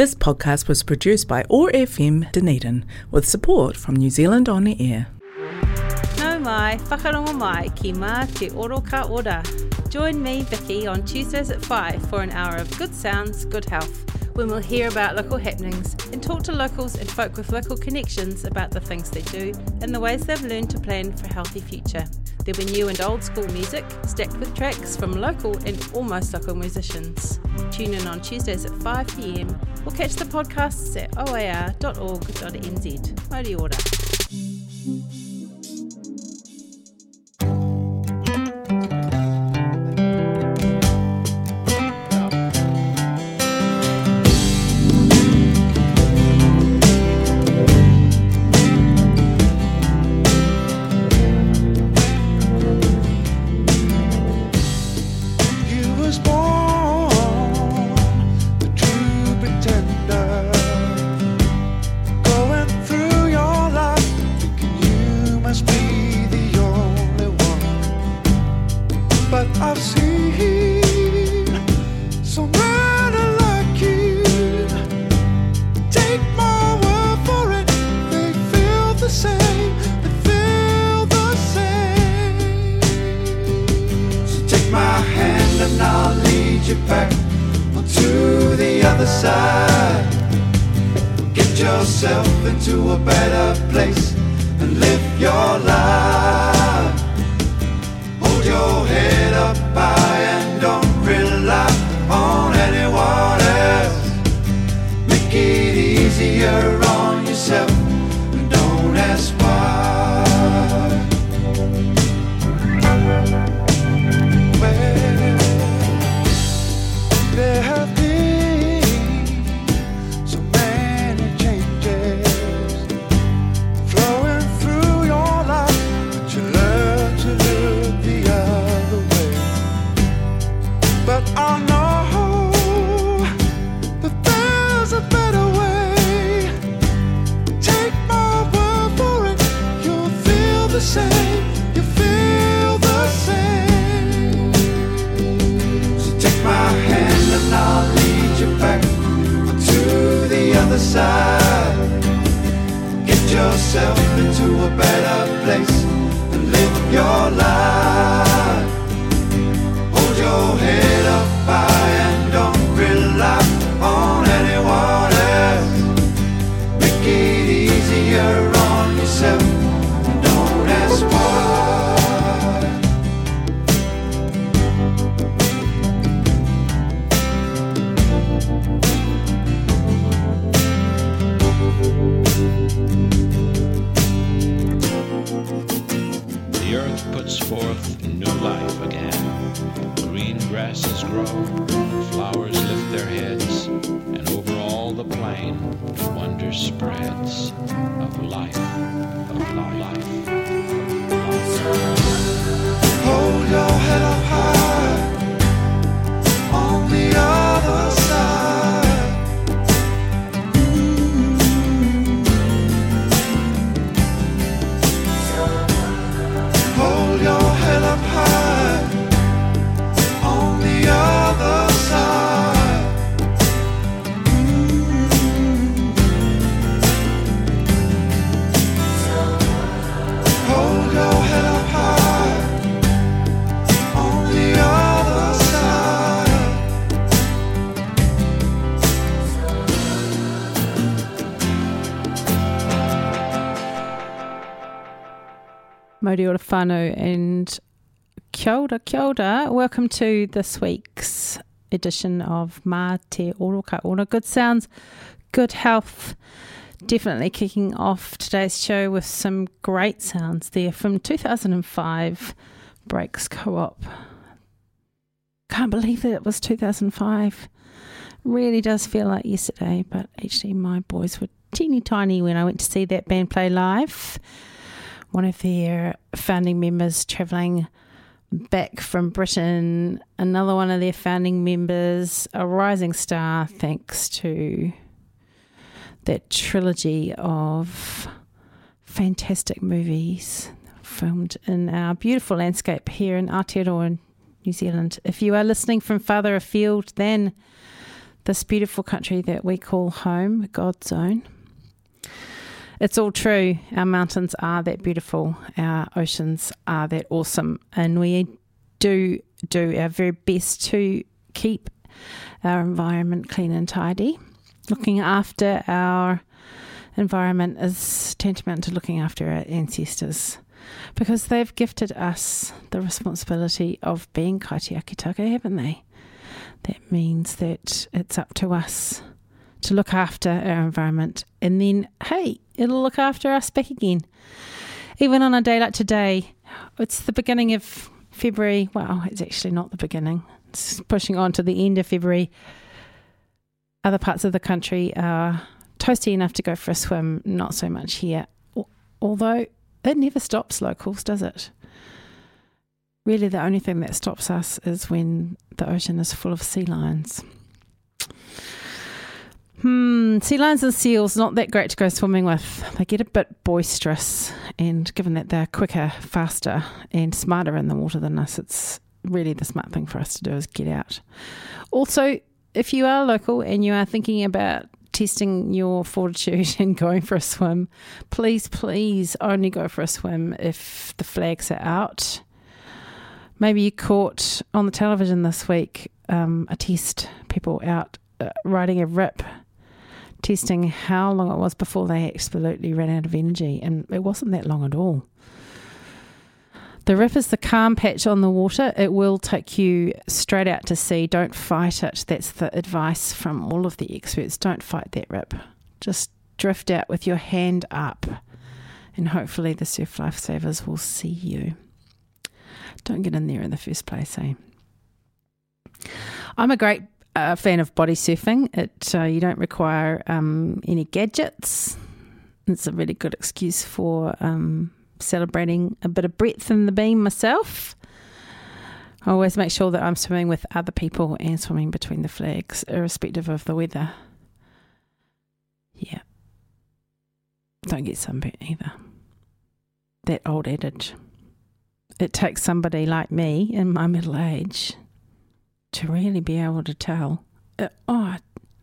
This podcast was produced by OAR FM Dunedin with support from New Zealand On the Air. Mai, whakarongo mai ki mā te oro ka ora. Join me, Vicky, on Tuesdays at 5 for an hour of good sounds, good health, when we'll hear about local happenings and talk to locals and folk with local connections about the things they do and the ways they've learned to plan for a healthy future. There'll be new and old school music, stacked with tracks from local and almost local musicians. Tune in on Tuesdays at 5pm or catch the podcasts at oar.org.nz. Mauri ora. Easier Mauri ora and kia ora, kia ora. Welcome to this week's edition of Mā Te Oro Ora. Good sounds, good health. Definitely kicking off today's show with some great sounds there from 2005 Breaks Co-op. Can't believe that it was 2005. Really does feel like yesterday, but actually my boys were teeny tiny when I went to see that band play live one of their founding members travelling back from Britain, another one of their founding members, a rising star thanks to that trilogy of fantastic movies filmed in our beautiful landscape here in Aotearoa, New Zealand. If you are listening from farther afield than this beautiful country that we call home, God's own. It's all true. Our mountains are that beautiful, our oceans are that awesome, and we do do our very best to keep our environment clean and tidy. Looking after our environment is tantamount to looking after our ancestors because they've gifted us the responsibility of being kaitiakitaka, haven't they? That means that it's up to us to look after our environment and then, hey, it'll look after us back again. Even on a day like today, it's the beginning of February. Well, it's actually not the beginning, it's pushing on to the end of February. Other parts of the country are toasty enough to go for a swim, not so much here. Although it never stops locals, does it? Really, the only thing that stops us is when the ocean is full of sea lions. Hmm, sea lions and seals, not that great to go swimming with. They get a bit boisterous, and given that they're quicker, faster, and smarter in the water than us, it's really the smart thing for us to do is get out. Also, if you are local and you are thinking about testing your fortitude and going for a swim, please, please only go for a swim if the flags are out. Maybe you caught on the television this week um, a test, people out uh, riding a rip, testing how long it was before they absolutely ran out of energy, and it wasn't that long at all. The rip is the calm patch on the water. It will take you straight out to sea. Don't fight it. That's the advice from all of the experts. Don't fight that rip. Just drift out with your hand up, and hopefully the surf lifesavers will see you. Don't get in there in the first place, eh? I'm a great uh, fan of body surfing. It uh, you don't require um, any gadgets. It's a really good excuse for um, celebrating a bit of breadth in the beam myself. I always make sure that I'm swimming with other people and swimming between the flags, irrespective of the weather. Yeah. Don't get sunburnt either. That old adage. It takes somebody like me in my middle age to really be able to tell. Uh, oh,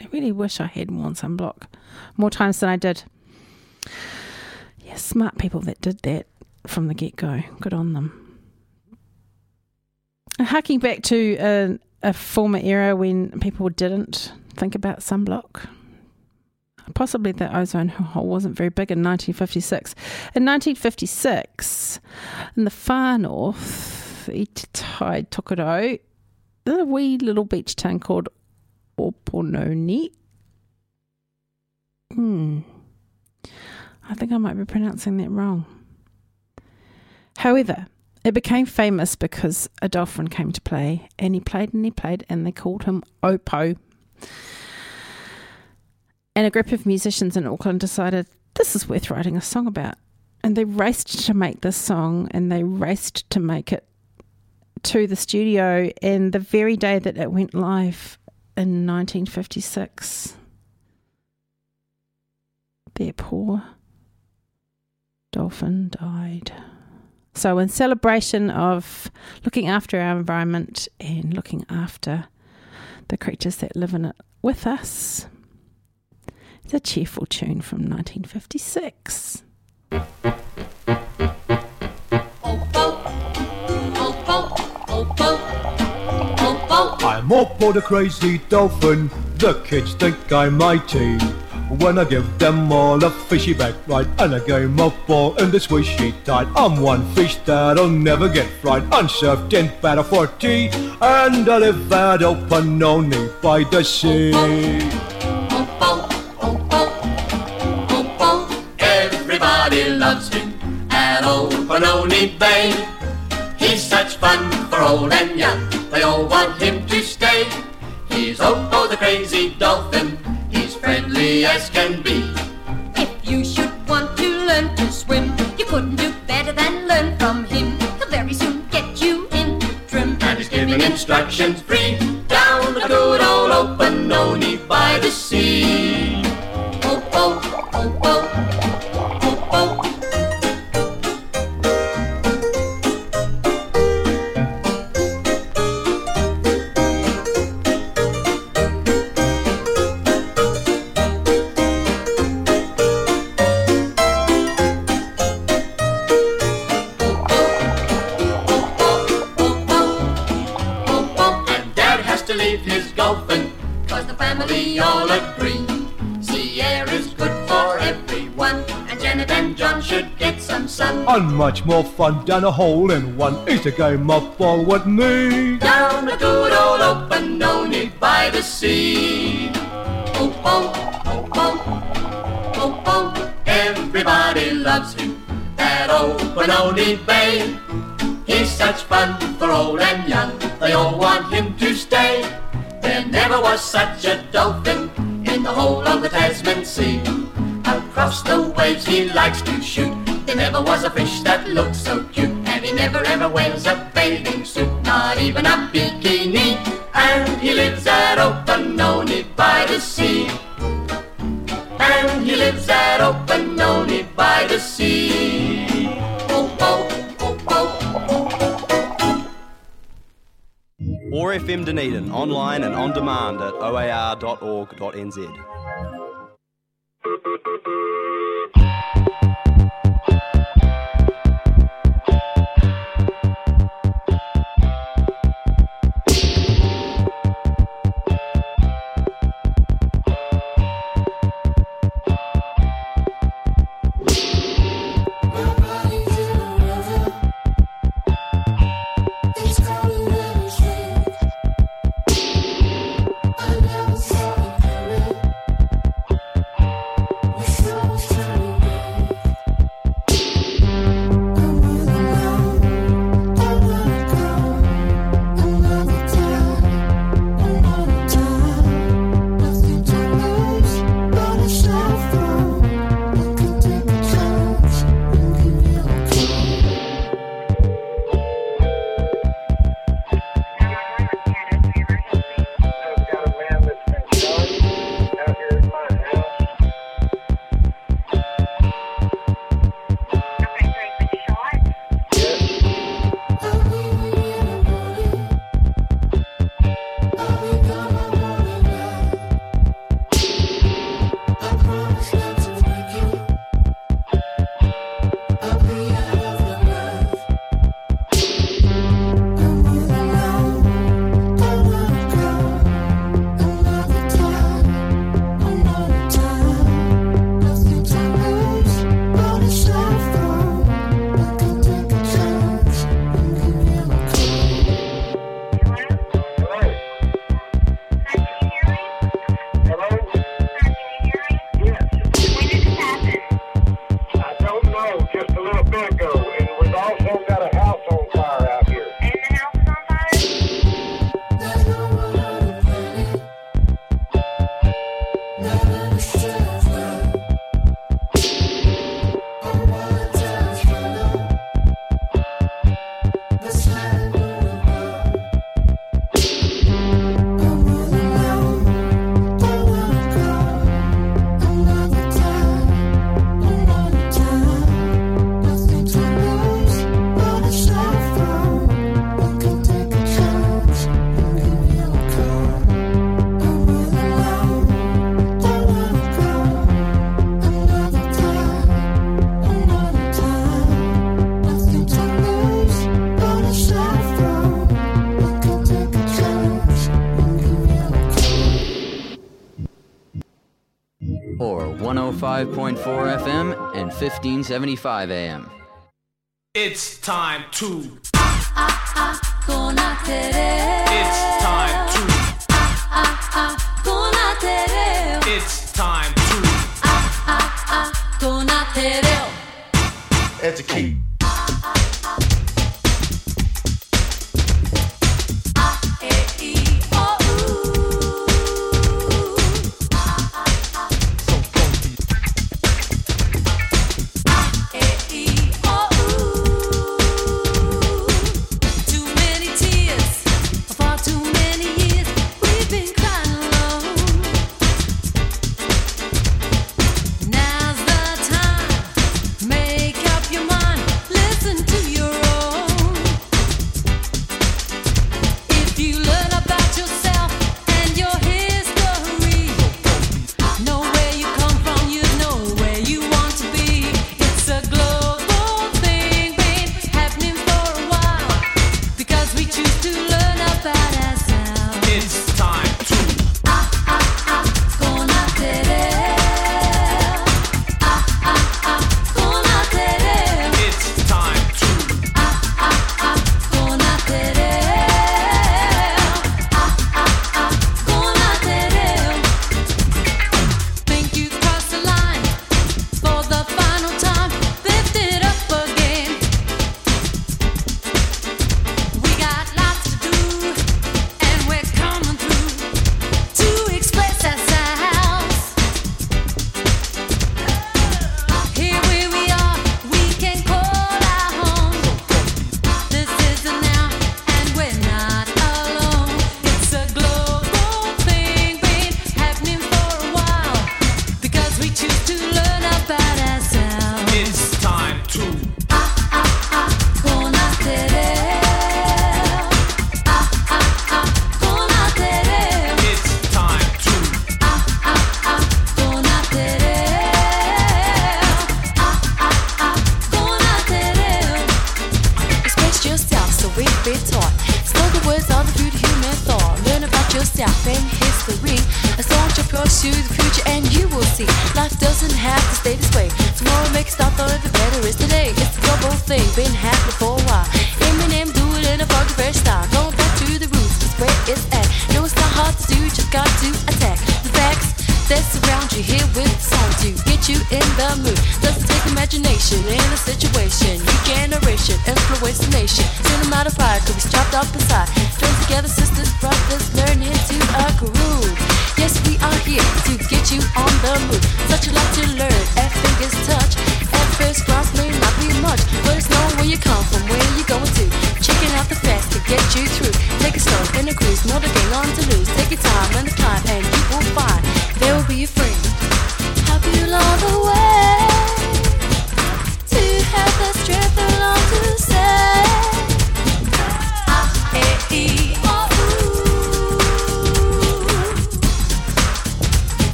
I really wish I had worn sunblock more times than I did yeah, smart people that did that from the get go. Good on them. Harking back to a, a former era when people didn't think about sunblock. Possibly the ozone hole wasn't very big in 1956. In 1956, in the far north, i Te Tai Tokerau, a wee little beach town called Opononi. Hmm. I think I might be pronouncing that wrong. However, it became famous because a dolphin came to play, and he played and he played, and they called him Opo. And a group of musicians in Auckland decided this is worth writing a song about. And they raced to make this song, and they raced to make it to the studio. And the very day that it went live in 1956, their poor dolphin died. So, in celebration of looking after our environment and looking after the creatures that live in it with us, it's a cheerful tune from 1956. I'm Opo the crazy dolphin. The kids think I'm mighty. When I give them all a fishy back ride And a game of ball in the swishy tide I'm one fish that'll never get fried. Unserved in battle for tea And I live at Opanoni by the sea. Everybody loves him at Opanoni Bay He's such fun for old and young. They all want him He's Opo the crazy dolphin He's friendly as can be. If you should want to learn to swim, you couldn't do better than learn from him. He'll very soon get you into trim. And he's giving instructions free And much more fun than a hole in one is a game of ball with me. Down the good old open only by the sea. Oh, oh, oh, oh, oh, oh, everybody loves him. That open only bay. He's such fun for old and young. They all want him to stay. There never was such a dolphin in the whole of the Tasman Sea. Across the waves he likes to shoot. There never was a fish that looked so cute. And he never ever wears a bathing suit, not even a bikini. And he lives at Opanoni by the sea. And he lives at Opanoni by the sea. Oh. OAR FM Dunedin, online and on demand at oar.org.nz. or 105.4 FM and 1575 AM. It's time to. It's time to. It's time to. It's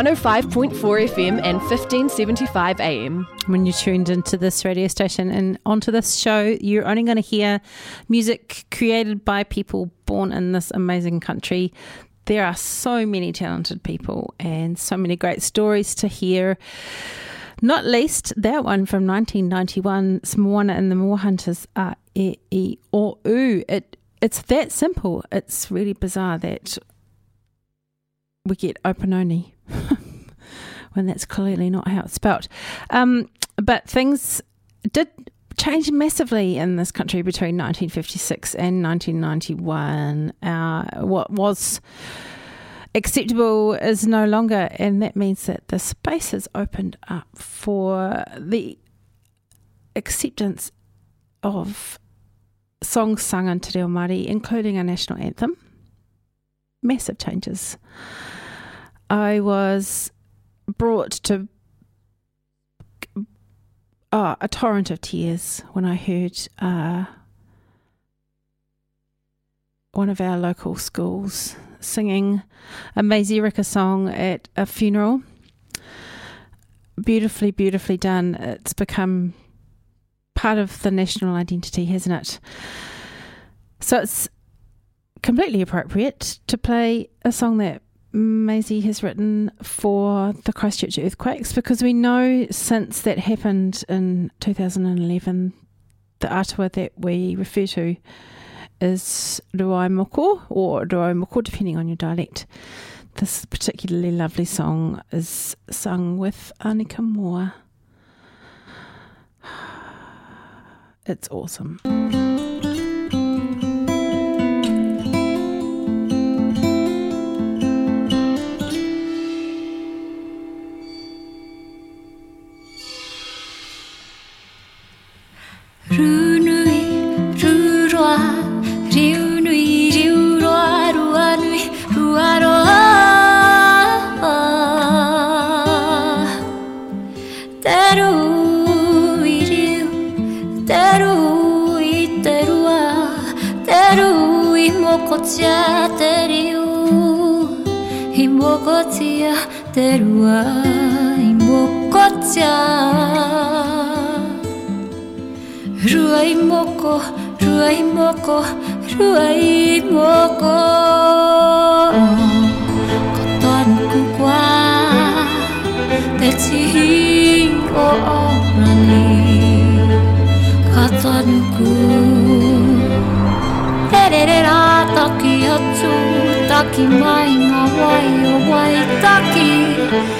105.4 FM and 1575 AM. When you tuned into this radio station and onto this show, you're only going to hear music created by people born in this amazing country. There are so many talented people and so many great stories to hear. Not least that one from 1991, Moana and the Moahunters are e e o u. It it's that simple. It's really bizarre that we get Opanoni when that's clearly not how it's spelt. Um, but things did change massively in this country between 1956 and 1991. Uh, what was acceptable is no longer, and that means that the space has opened up for the acceptance of songs sung in Te Reo Māori, including a national anthem. Massive changes. I was brought to oh, a torrent of tears when I heard uh, one of our local schools singing a Maisie Rika song at a funeral. Beautifully, beautifully done. It's become part of the national identity, hasn't it? So it's completely appropriate to play a song that Maisie has written for the Christchurch earthquakes because we know since that happened in 2011, the atua that we refer to is Ruai Moko or Ruai Moko, depending on your dialect. This particularly lovely song is sung with Anika Moa. It's awesome. Runui, rurua, riunui, riurua, ruanui, ruaroa. Te rui, riu, te rui, te rua, te rui, mokotia, te riu, i mokotia, te rua, i mokotia. Ruai moko, ruai moko, ruai moko. Koton ku kwa Te tihi o orani. Koton ku. Rerere rā taki atu Taki mai ngā wai o wai taki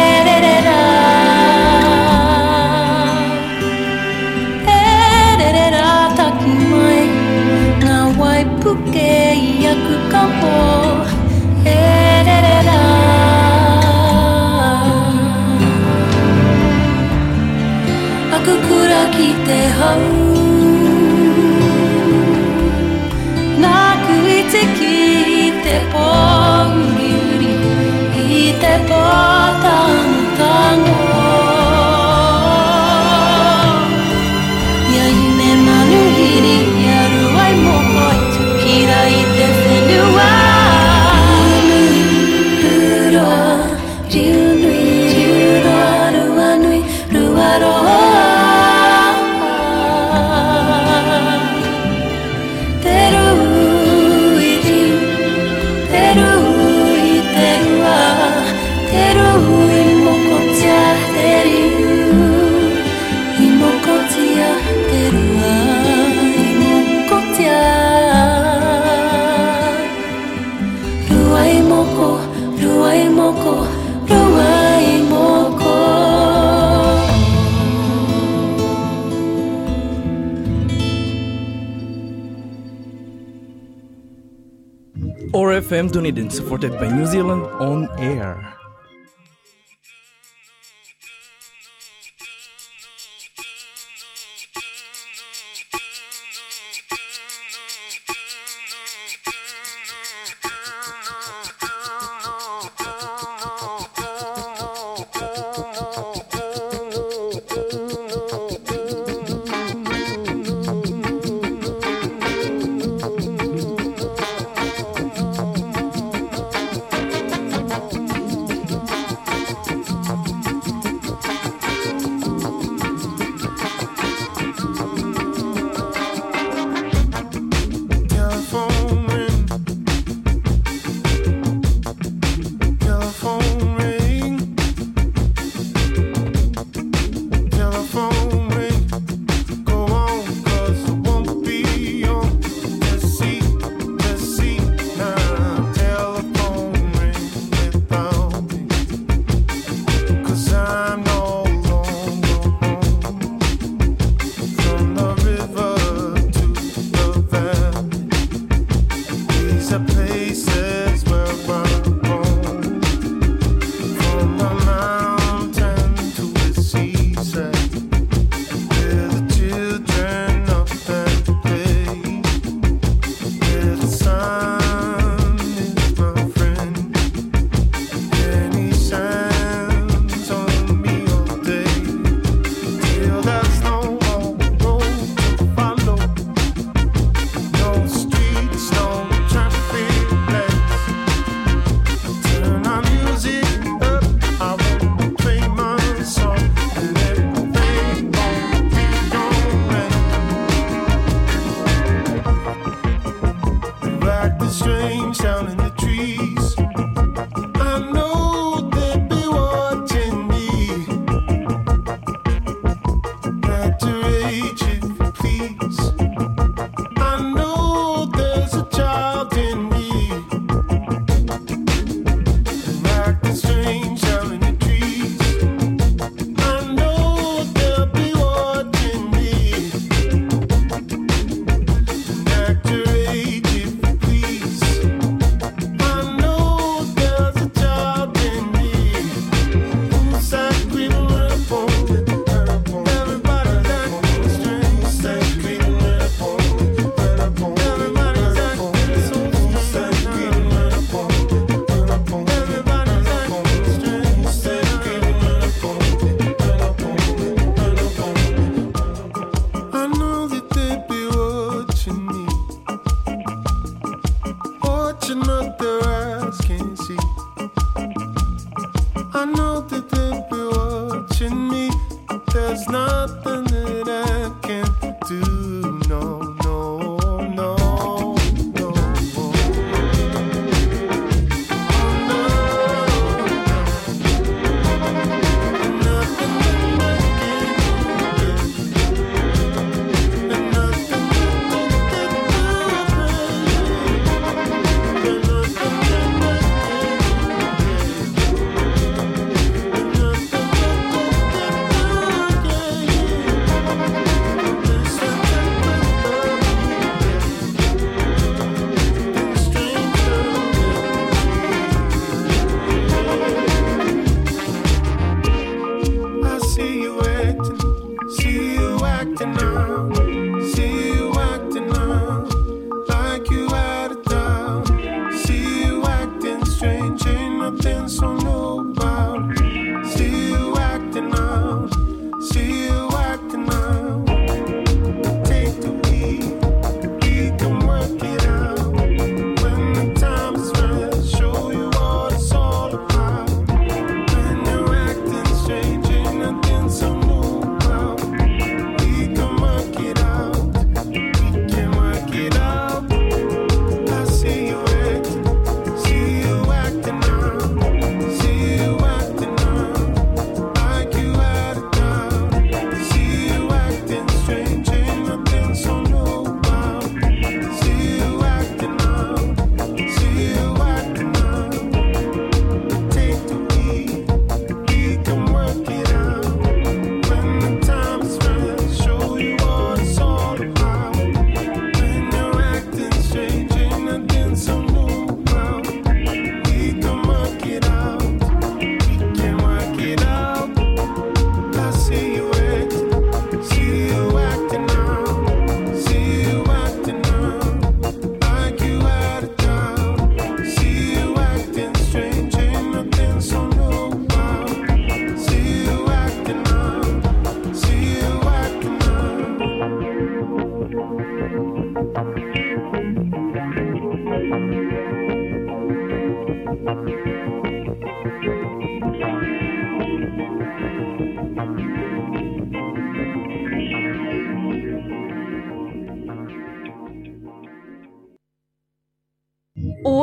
made and supported by New Zealand On Air. Oh,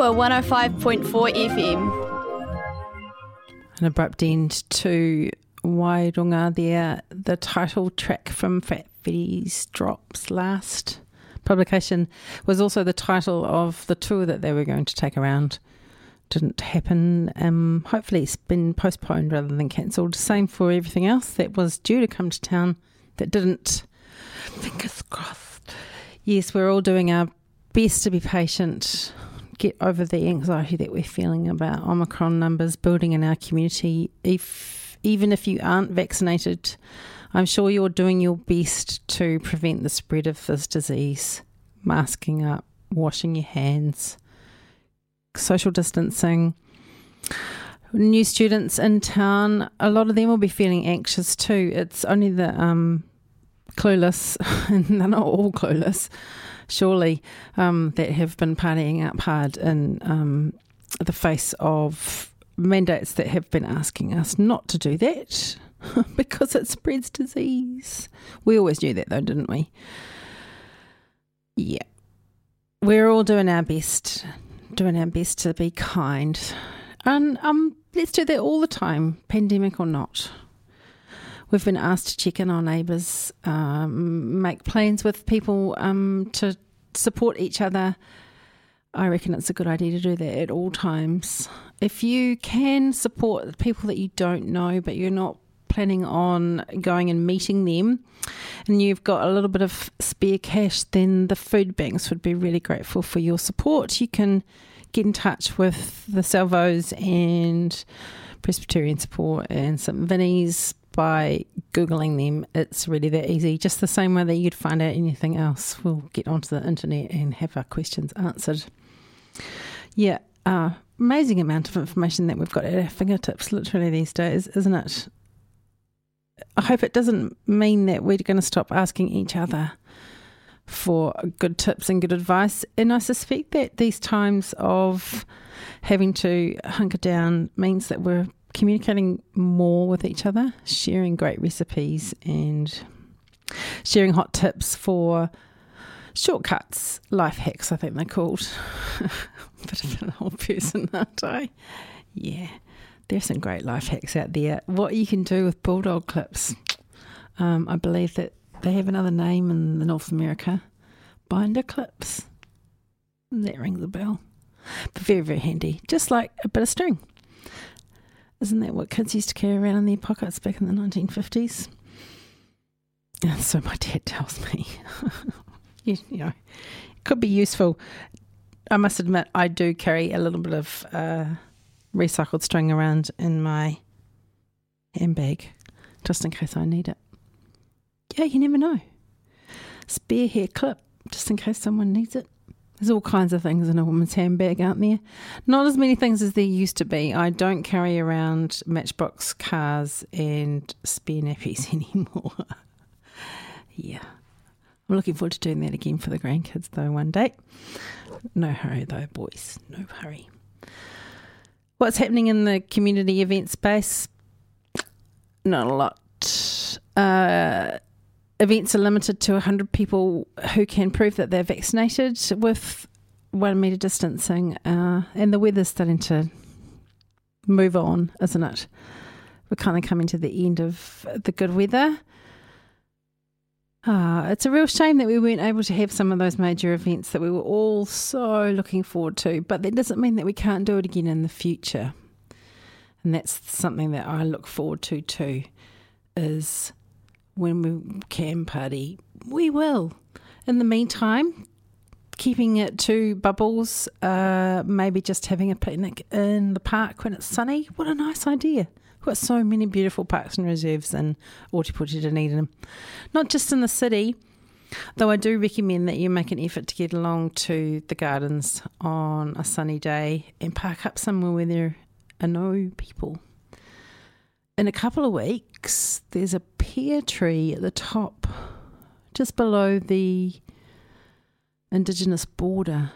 OAR 105.4 FM. An abrupt end to Wairunga there, the title track from Fat Freddy's Drop's last publication was also the title of the tour that they were going to take around. Didn't happen. Um, hopefully, it's been postponed rather than cancelled. Same for everything else that was due to come to town that didn't. Fingers crossed. Yes, we're all doing our best to be patient, get over the anxiety that we're feeling about Omicron numbers building in our community. If even if you aren't vaccinated, I'm sure you're doing your best to prevent the spread of this disease. Masking up, washing your hands, social distancing. New students in town, a lot of them will be feeling anxious too. It's only the um, clueless, and they're not all clueless, surely, um, that have been partying up hard in um, the face of mandates that have been asking us not to do that because it spreads disease. We always knew that though, didn't we? Yeah. We're all doing our best, doing our best to be kind. And um, let's do that all the time, pandemic or not. We've been asked to check in on neighbours, um, make plans with people um, to support each other. I reckon it's a good idea to do that at all times. If you can support people that you don't know, but you're not planning on going and meeting them, and you've got a little bit of spare cash, then the food banks would be really grateful for your support. You can get in touch with the Salvos and Presbyterian Support and St. Vinny's by Googling them. It's really that easy. Just the same way that you'd find out anything else. We'll get onto the internet and have our questions answered. Yeah, uh, amazing amount of information that we've got at our fingertips literally these days, isn't it? I hope it doesn't mean that we're going to stop asking each other for good tips and good advice. And I suspect that these times of having to hunker down means that we're communicating more with each other, sharing great recipes, and sharing hot tips for shortcuts, life hacks, I think they're called. Bit of an old person, aren't I? Yeah, there's some great life hacks out there. What you can do with bulldog clips. Um, I believe that they have another name in North America binder clips. That rings a bell. But very, very handy. Just like a bit of string. Isn't that what kids used to carry around in their pockets back in the 1950s? And so my dad tells me. you, you know, it could be useful. I must admit, I do carry a little bit of uh, recycled string around in my handbag just in case I need it. Yeah, you never know. Spare hair clip just in case someone needs it. There's all kinds of things in a woman's handbag, aren't there? Not as many things as there used to be. I don't carry around matchbox cars and spare nappies anymore. yeah. I'm looking forward to doing that again for the grandkids, though, one day. No hurry, though, boys. No hurry. What's happening in the community event space? Not a lot. Uh, events are limited to 100 people who can prove that they're vaccinated with one metre distancing, uh, and the weather's starting to move on, isn't it? We're kind of coming to the end of the good weather. Ah, it's a real shame that we weren't able to have some of those major events that we were all so looking forward to, but that doesn't mean that we can't do it again in the future. And that's something that I look forward to too, is when we can party, we will. In the meantime, keeping it to bubbles, uh, maybe just having a picnic in the park when it's sunny. What a nice idea. We've got so many beautiful parks and reserves in Ōtepoti Dunedin. Not just in the city, though I do recommend that you make an effort to get along to the gardens on a sunny day and park up somewhere where there are no people. In a couple of weeks, there's a pear tree at the top, just below the Indigenous border.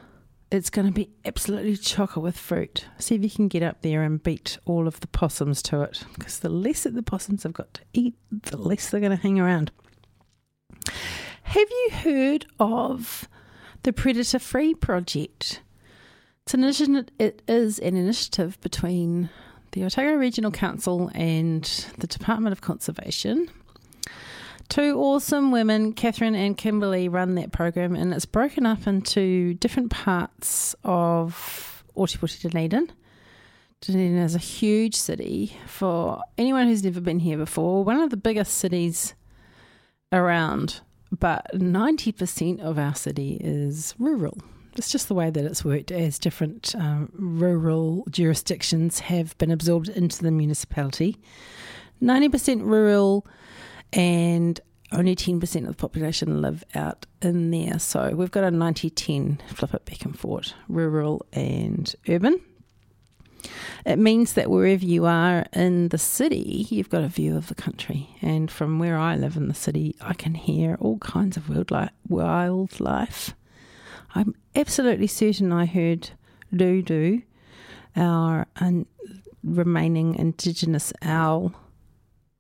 It's going to be absolutely chocker with fruit. See if you can get up there and beat all of the possums to it, because the less that the possums have got to eat, the less they're going to hang around. Have you heard of the Predator Free Project? It's an it is an initiative between the Otago Regional Council and the Department of Conservation. Two awesome women, Catherine and Kimberly, run that program, and it's broken up into different parts of Ōtepoti Dunedin. Dunedin is a huge city for anyone who's never been here before. One of the biggest cities around, but 90% of our city is rural. It's just the way that it's worked as different um, rural jurisdictions have been absorbed into the municipality. 90% rural and only 10% of the population live out in there. So we've got a 90 10 flip it back and forth, rural and urban. It means that wherever you are in the city, you've got a view of the country. And from where I live in the city, I can hear all kinds of wildlife. wildlife. I'm absolutely certain I heard Ruru, our un- remaining indigenous owl.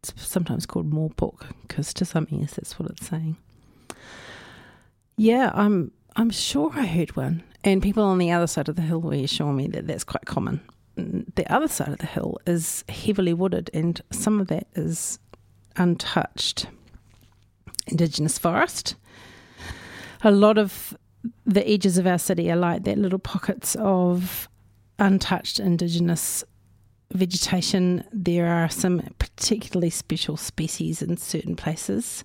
It's sometimes called morepork because to some ears that's what it's saying. Yeah, I'm I'm sure I heard one, and people on the other side of the hill assure me that that's quite common. The other side of the hill is heavily wooded, and some of that is untouched indigenous forest. A lot of the edges of our city are like that little pockets of untouched indigenous vegetation. There are some particularly special species in certain places.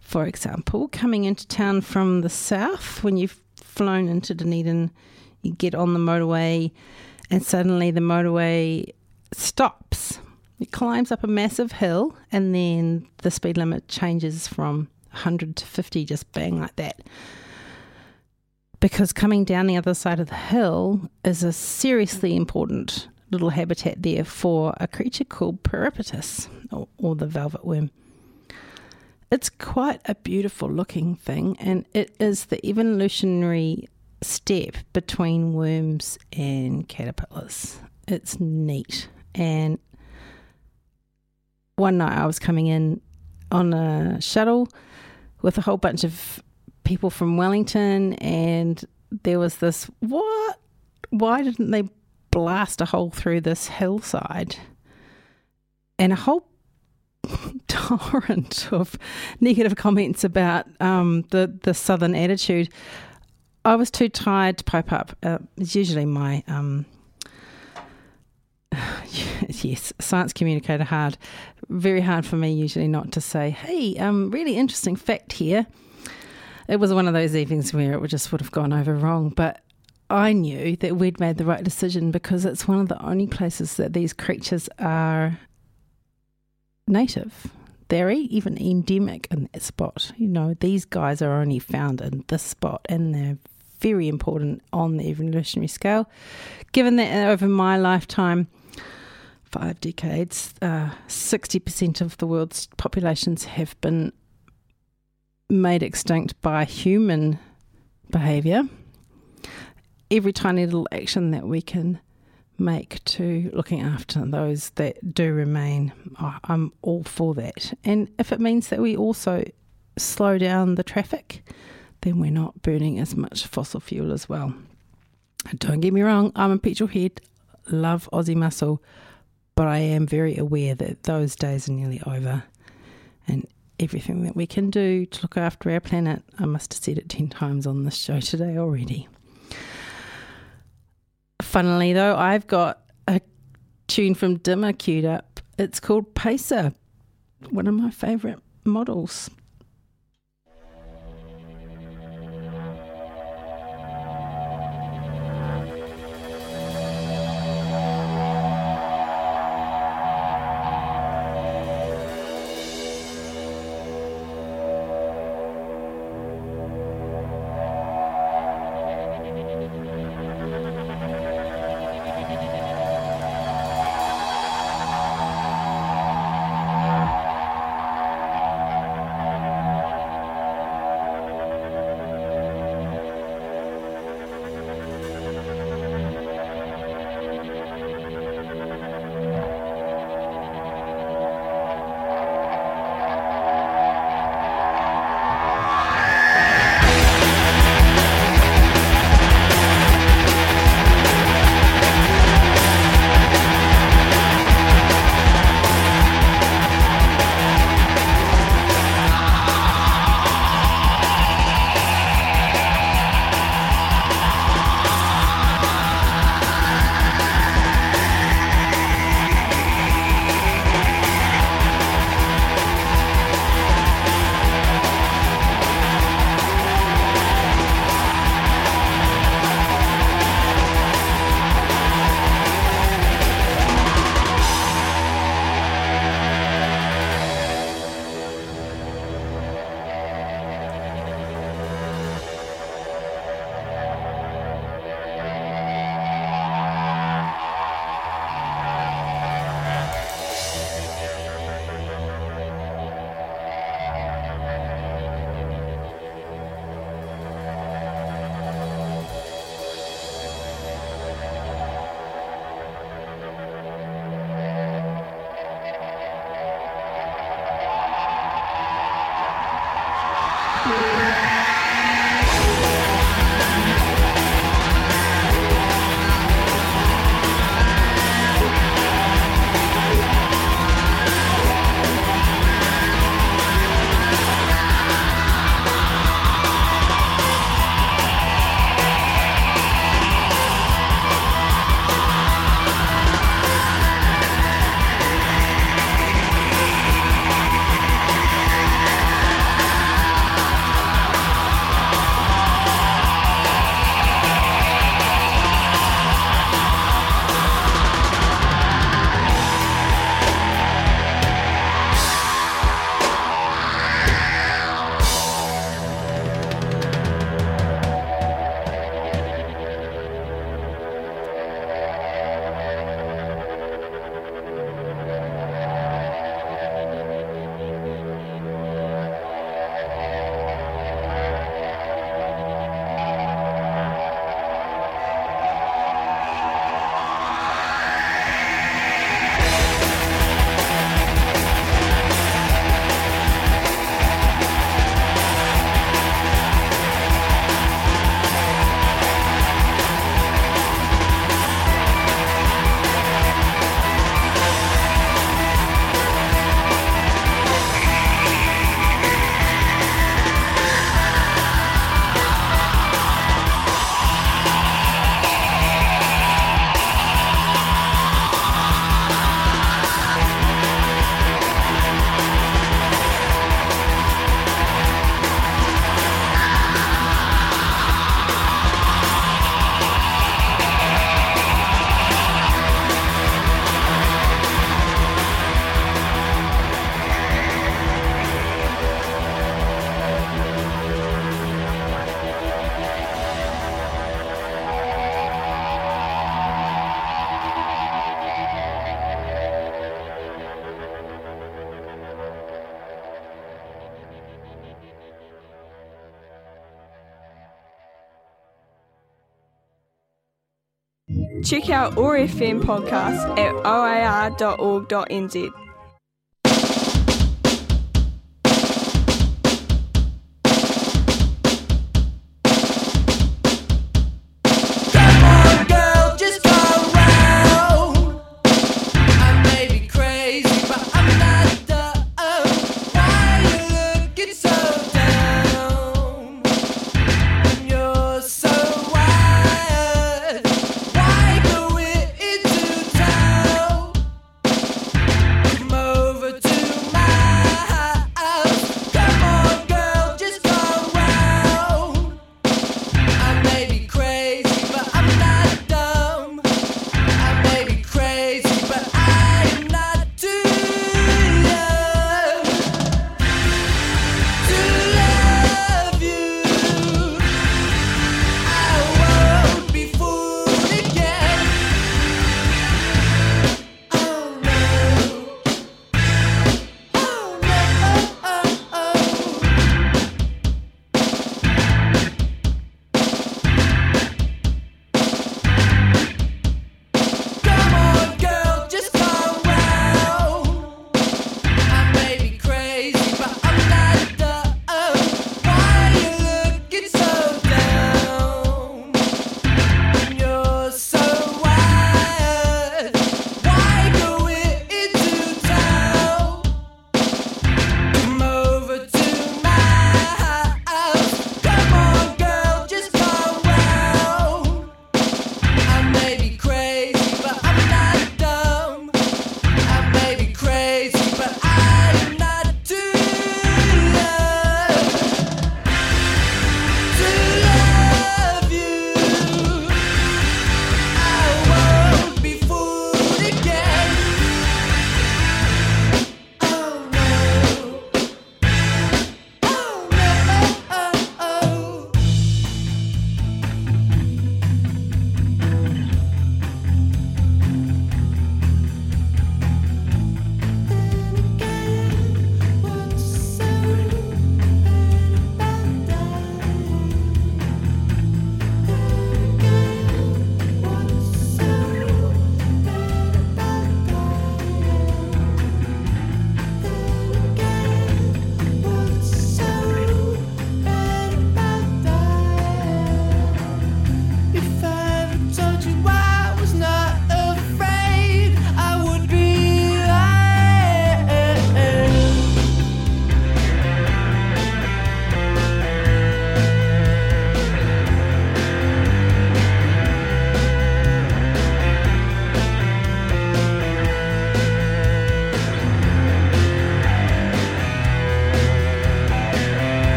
For example, coming into town from the south, when you've flown into Dunedin, you get on the motorway, and suddenly the motorway stops. It climbs up a massive hill, and then the speed limit changes from 100 to 50, just bang like that because coming down the other side of the hill is a seriously important little habitat there for a creature called Peripatus, or, or the velvet worm. It's quite a beautiful looking thing, and it is the evolutionary step between worms and caterpillars. It's neat, and one night I was coming in on a shuttle with a whole bunch of people from Wellington, and there was this what? Why didn't they blast a hole through this hillside? And a whole torrent of negative comments about um, the the southern attitude. I was too tired to pipe up. Uh, it's usually my um, yes, science communicator hard. Very hard for me usually not to say, "Hey, um, really interesting fact here." It was one of those evenings where it would just would have gone over wrong, but I knew that we'd made the right decision because it's one of the only places that these creatures are native. They're even endemic in that spot. You know, these guys are only found in this spot and they're very important on the evolutionary scale. Given that over my lifetime, five decades, uh, 60% of the world's populations have been made extinct by human behavior. Every tiny little action that we can make to looking after those that do remain, I'm all for that. And if it means that we also slow down the traffic, then we're not burning as much fossil fuel as well. Don't get me wrong, I'm a petrol head, love Aussie muscle, but I am very aware that those days are nearly over. And everything that we can do to look after our planet, I must have said it 10 times on this show today already. Funnily, though, I've got a tune from Dimmer queued up. It's called Pacer, one of my favourite models. Check out OAR FM podcast at oar.org.nz.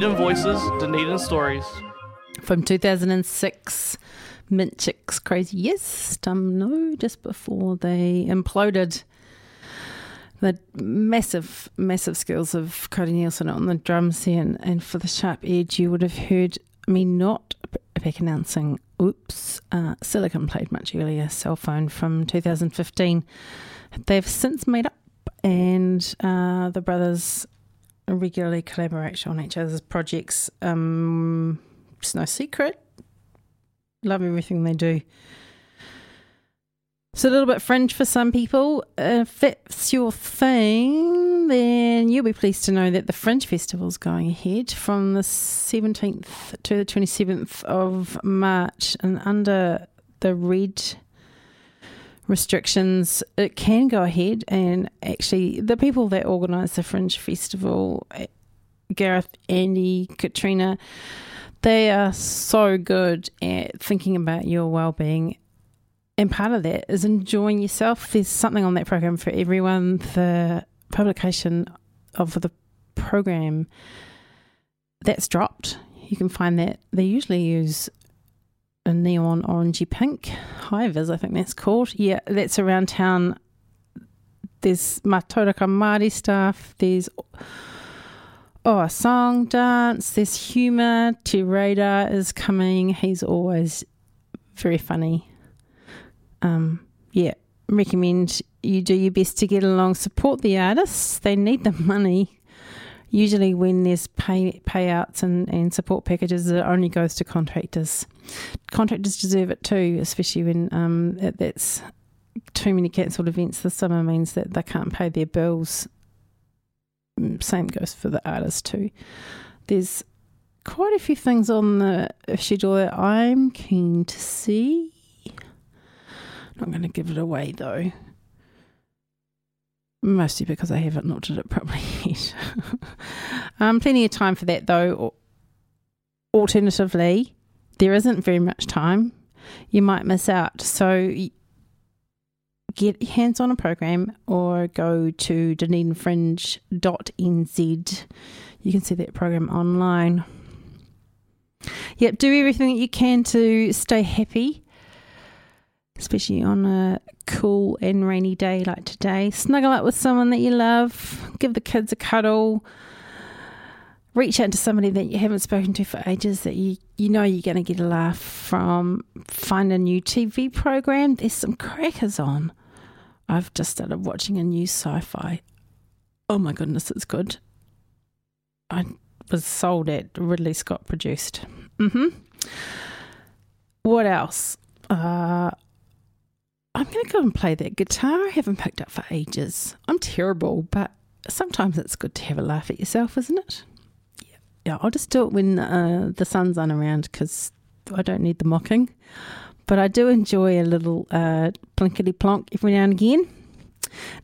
Dunedin Voices, Dunedin Stories. From 2006, Mint Chicks Crazy Yes, um, no, just before they imploded. the massive, massive skills of Kody Nielson on the drums here, and, and for the sharp edge, you would have heard me not back announcing, oops, uh, Silicon played much earlier, Cell Phone from 2015. They've since made up, and uh, the brothers regularly collaborate on each other's projects. Um, it's no secret. Love everything they do. It's a little bit fringe for some people. If that's your thing, then you'll be pleased to know that the Fringe Festival is going ahead from the 17th to the 27th of March. And under the red restrictions, it can go ahead. And actually, the people that organise the Fringe Festival, eh, Gareth, Andy, Katrina, they are so good at thinking about your well-being and part of that is enjoying yourself. There's something on that program for everyone. The publication of the program that's dropped. You can find that they usually use a neon orangey pink high vis, I think that's called. Yeah, that's around town. There's Matauraka Māori stuff. There's oh, a song, dance. There's humour. Te is coming. He's always very funny um, yeah, recommend you do your best to get along, support the artists. They need the money. Usually, when there's pay payouts and, and support packages, it only goes to contractors. Contractors deserve it too, especially when um, it, that's too many cancelled events this summer means that they can't pay their bills. Mm, Same goes for the artists too. There's quite a few things on the schedule that I'm keen to see. I'm Not going to give it away though. Mostly because I haven't looked at it properly yet. um, plenty of time for that though. Alternatively, there isn't very much time. You might miss out. So get hands on a program or go to dunedinfringe.nz. You can see that program online. Yep, do everything that you can to stay happy especially on a cool and rainy day like today. Snuggle up with someone that you love, give the kids a cuddle, reach out to somebody that you haven't spoken to for ages that you, you know you're going to get a laugh from. Find a new TV program. There's some crackers on. I've just started watching a new sci fi. Oh my goodness, it's good. I was sold at Ridley Scott produced. hmm What else? Uh, I'm going to go and play that guitar I haven't picked up for ages. I'm terrible, but sometimes it's good to have a laugh at yourself, isn't it? Yeah, yeah I'll just do it when uh, the sun's unaround because I don't need the mocking. But I do enjoy a little uh, plinkety plonk every now and again.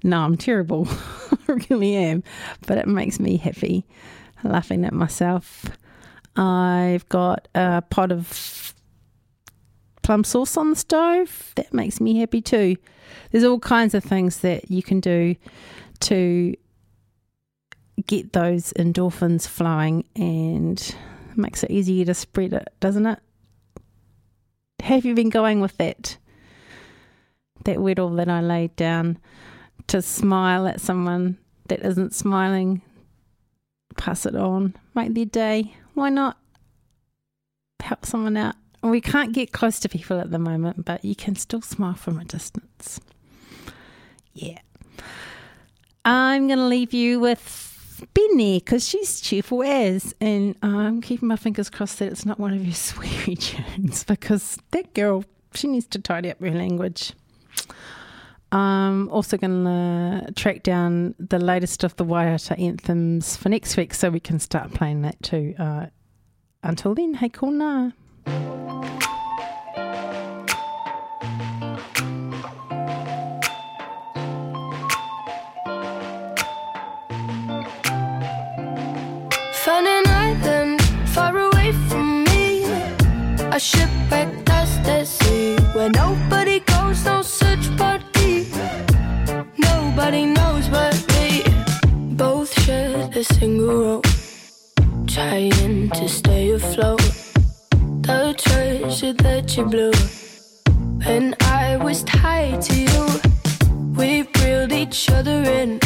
No, I'm terrible. I really am. But it makes me happy laughing at myself. I've got a pot of plum sauce on the stove. That makes me happy too. There's all kinds of things that you can do to get those endorphins flowing and makes it easier to spread it, doesn't it? Have you been going with that? That whittle that I laid down to smile at someone that isn't smiling, pass it on, make their day. Why not? Help someone out. We can't get close to people at the moment, but you can still smile from a distance. Yeah. I'm going to leave you with BENEE because she's cheerful as, and I'm keeping my fingers crossed that it's not one of your sweary tunes because that girl, she needs to tidy up her language. I'm also going to track down the latest of the Waiata anthems for next week so we can start playing that too. Uh, until then, hey, cool na. Found an island far away from me. A shipwreck past the sea where nobody goes, no search party. Nobody knows but we both shared a single rope, trying to stay afloat. The treasure that you blew when I was tied to you. We reeled each other in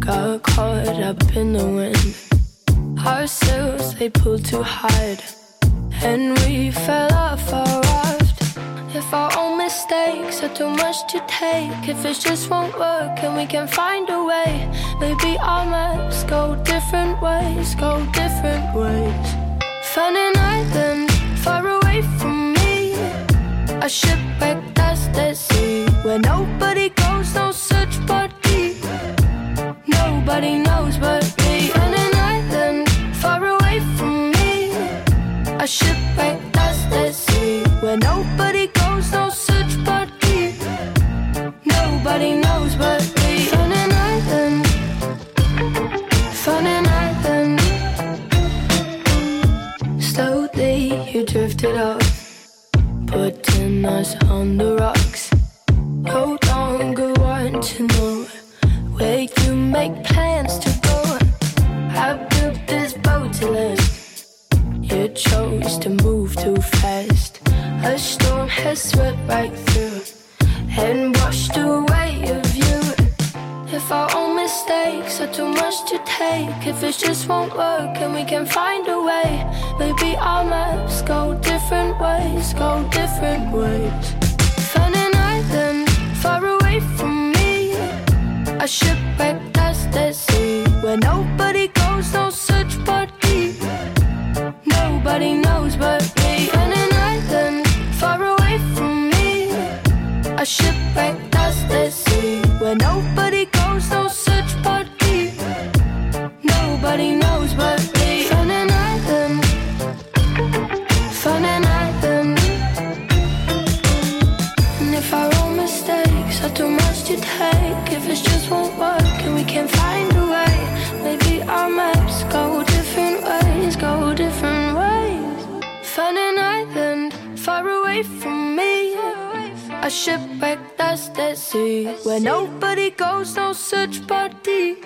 got caught up in the wind. Our sails they pulled too hard, and we fell off our raft. If our own mistakes are too much to take, if it just won't work and we can find a way, maybe our maps go different ways, go different ways. Found an island far away from me, a shipwreck that's the sea, where nobody goes, no search but deep. Nobody knows but me. Found an island far away from me, a shipwreck that's the sea, where nobody goes, no search but deep. Nobody knows drifted off, putting us on the rocks. No longer want to know where you make plans to go. I built this boat to last. You chose to move too fast. A storm has swept right through and washed away your view. If our own mistakes are too much to take, if it just won't work and we can find a way, maybe our maps go different ways, go different ways. Found an island far away from me, a shipwreck that's the sea, where nobody goes, no search but deep. Nobody knows but me. Found an island far away from me, a shipwreck that's the sea, where nobody goes, no. Nobody knows but me. Found an island, found an island. And if our own mistakes are too much to take, if it just won't work and we can't find a way, maybe our maps a shipwreck that's the sea, where nobody goes, no search party.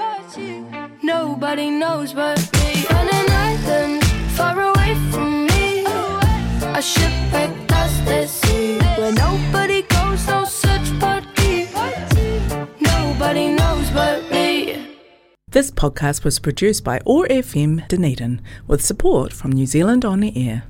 Nobody knows but me. Found an island far away from me, a shipwreck that's the sea, where nobody goes, no search deep. Nobody knows but me. This podcast was produced by OAR FM Dunedin with support from New Zealand On the Air.